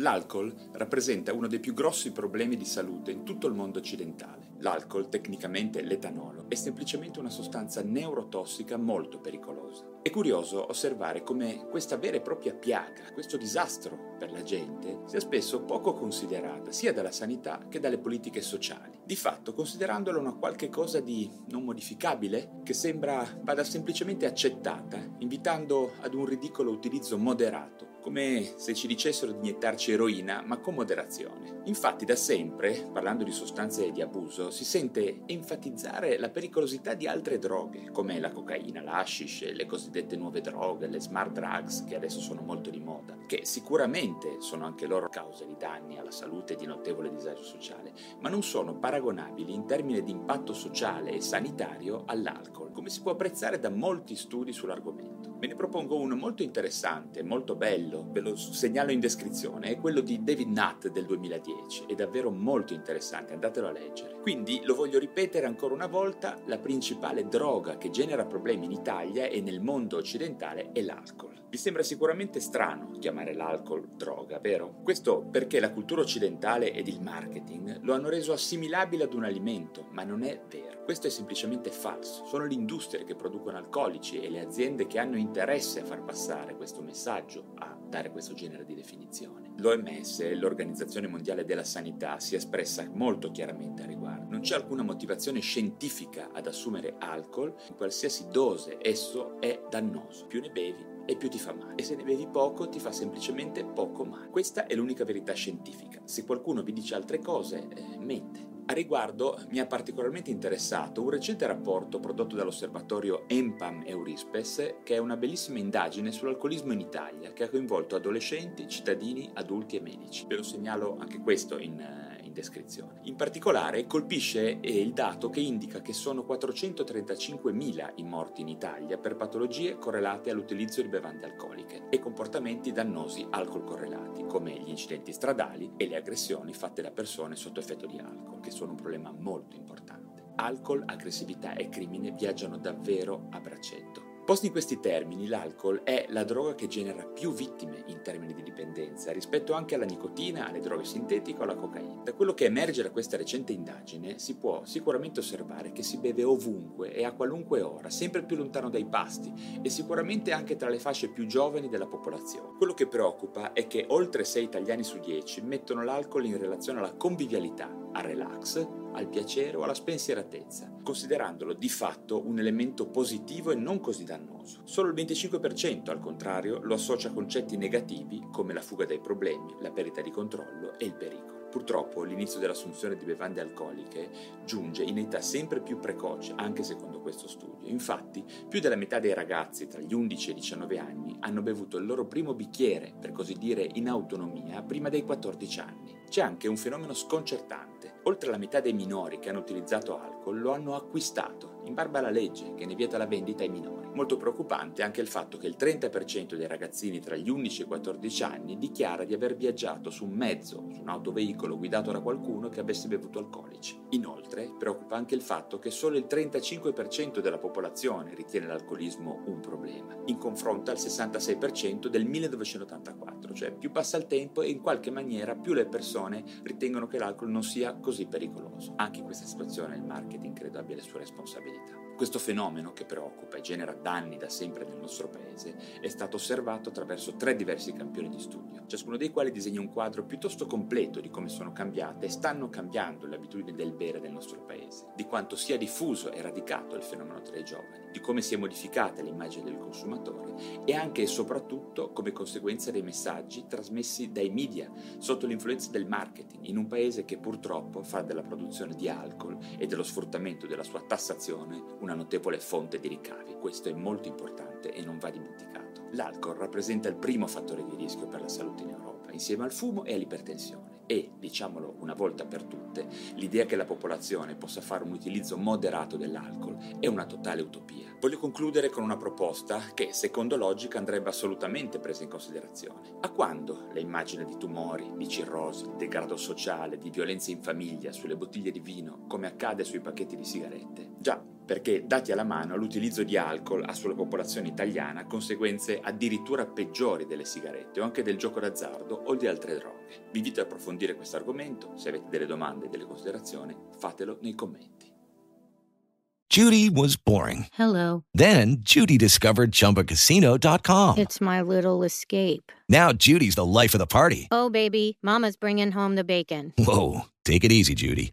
L'alcol rappresenta uno dei più grossi problemi di salute in tutto il mondo occidentale. L'alcol, tecnicamente l'etanolo, è semplicemente una sostanza neurotossica molto pericolosa. È curioso osservare come questa vera e propria piaga, questo disastro per la gente, sia spesso poco considerata sia dalla sanità che dalle politiche sociali. Di fatto, considerandola una qualche cosa di non modificabile, che sembra vada semplicemente accettata, invitando ad un ridicolo utilizzo moderato come se ci dicessero di iniettarci eroina, ma con moderazione. Infatti da sempre, parlando di sostanze di abuso, si sente enfatizzare la pericolosità di altre droghe, come la cocaina, l'hashish, le cosiddette nuove droghe, le smart drugs, che adesso sono molto di moda, che sicuramente sono anche loro causa di danni alla salute e di notevole disagio sociale, ma non sono paragonabili in termini di impatto sociale e sanitario all'alcol, come si può apprezzare da molti studi sull'argomento. Ve ne propongo uno molto interessante, molto bello, ve lo segnalo in descrizione, è quello di David Nutt del 2010, è davvero molto interessante, andatelo a leggere. Quindi, lo voglio ripetere ancora una volta, la principale droga che genera problemi in Italia e nel mondo occidentale è l'alcol. Vi sembra sicuramente strano chiamare l'alcol droga, vero? Questo perché la cultura occidentale ed il marketing lo hanno reso assimilabile ad un alimento, ma non è vero. Questo è semplicemente falso. Sono le industrie che producono alcolici e le aziende che hanno interesse a far passare questo messaggio, a dare questo genere di definizione. L'OMS, l'Organizzazione Mondiale della Sanità, si è espressa molto chiaramente a riguardo. Non c'è alcuna motivazione scientifica ad assumere alcol, in qualsiasi dose esso è dannoso. Più ne bevi, e più ti fa male. E se ne bevi poco ti fa semplicemente poco male. Questa è l'unica verità scientifica. Se qualcuno vi dice altre cose, eh, mente. A riguardo mi ha particolarmente interessato un recente rapporto prodotto dall'osservatorio EMPAM Eurispes, che è una bellissima indagine sull'alcolismo in Italia, che ha coinvolto adolescenti, cittadini, adulti e medici. Ve lo segnalo anche questo in descrizione. In particolare colpisce eh, il dato che indica che sono 435.000 i morti in Italia per patologie correlate all'utilizzo di bevande alcoliche e comportamenti dannosi alcol correlati, come gli incidenti stradali e le aggressioni fatte da persone sotto effetto di alcol, che sono un problema molto importante. Alcol, aggressività e crimine viaggiano davvero a braccetto. Posto in questi termini, l'alcol è la droga che genera più vittime in termini di dipendenza rispetto anche alla nicotina, alle droghe sintetiche o alla cocaina. Da quello che emerge da questa recente indagine si può sicuramente osservare che si beve ovunque e a qualunque ora, sempre più lontano dai pasti e sicuramente anche tra le fasce più giovani della popolazione. Quello che preoccupa è che oltre 6 italiani su 10 mettono l'alcol in relazione alla convivialità, al relax, al piacere o alla spensieratezza, considerandolo di fatto un elemento positivo e non così dannoso. Solo il 25% al contrario lo associa a concetti negativi come la fuga dai problemi, la perdita di controllo e il pericolo. Purtroppo l'inizio dell'assunzione di bevande alcoliche giunge in età sempre più precoce, anche secondo questo studio. Infatti, più della metà dei ragazzi tra gli 11 e i 19 anni hanno bevuto il loro primo bicchiere, per così dire in autonomia, prima dei 14 anni. C'è anche un fenomeno sconcertante. Oltre la metà dei minori che hanno utilizzato alcol lo hanno acquistato, in barba alla legge che ne vieta la vendita ai minori. Molto preoccupante anche il fatto che il 30% dei ragazzini tra gli 11 e i 14 anni dichiara di aver viaggiato su un mezzo, su un autoveicolo guidato da qualcuno che avesse bevuto alcolici. Inoltre, preoccupa anche il fatto che solo il 35% della popolazione ritiene l'alcolismo un problema, in confronto al 66% del 1984, cioè più passa il tempo e in qualche maniera più le persone ritengono che l'alcol non sia così pericoloso. Anche in questa situazione il marketing credo abbia le sue responsabilità. Questo fenomeno, che preoccupa e genera danni da sempre nel nostro paese, è stato osservato attraverso tre diversi campioni di studio, ciascuno dei quali disegna un quadro piuttosto completo di come sono cambiate e stanno cambiando le abitudini del bere del nostro paese, di quanto sia diffuso e radicato il fenomeno tra i giovani, di come sia modificata l'immagine del consumatore e anche e soprattutto come conseguenza dei messaggi trasmessi dai media sotto l'influenza del marketing in un paese che purtroppo fa della produzione di alcol e dello sfruttamento della sua tassazione una notevole fonte di ricavi. Questo è molto importante e non va dimenticato. L'alcol rappresenta il primo fattore di rischio per la salute in Europa, insieme al fumo e all'ipertensione. E, diciamolo una volta per tutte, l'idea che la popolazione possa fare un utilizzo moderato dell'alcol è una totale utopia. Voglio concludere con una proposta che, secondo logica, andrebbe assolutamente presa in considerazione. A quando le immagini di tumori, di cirrosi, di degrado sociale, di violenza in famiglia sulle bottiglie di vino, come accade sui pacchetti di sigarette? Già, perché dati alla mano l'utilizzo di alcol ha sulla popolazione italiana conseguenze addirittura peggiori delle sigarette o anche del gioco d'azzardo o di altre droghe. Vi invito a approfondire questo argomento, se avete delle domande e delle considerazioni fatelo nei commenti. Judy was boring. Hello. Then Judy discovered ChumbaCasino.com. It's my little escape. Now Judy's the life of the party. Oh, baby, Mama's bringing home the bacon. Whoa, take it easy, Judy.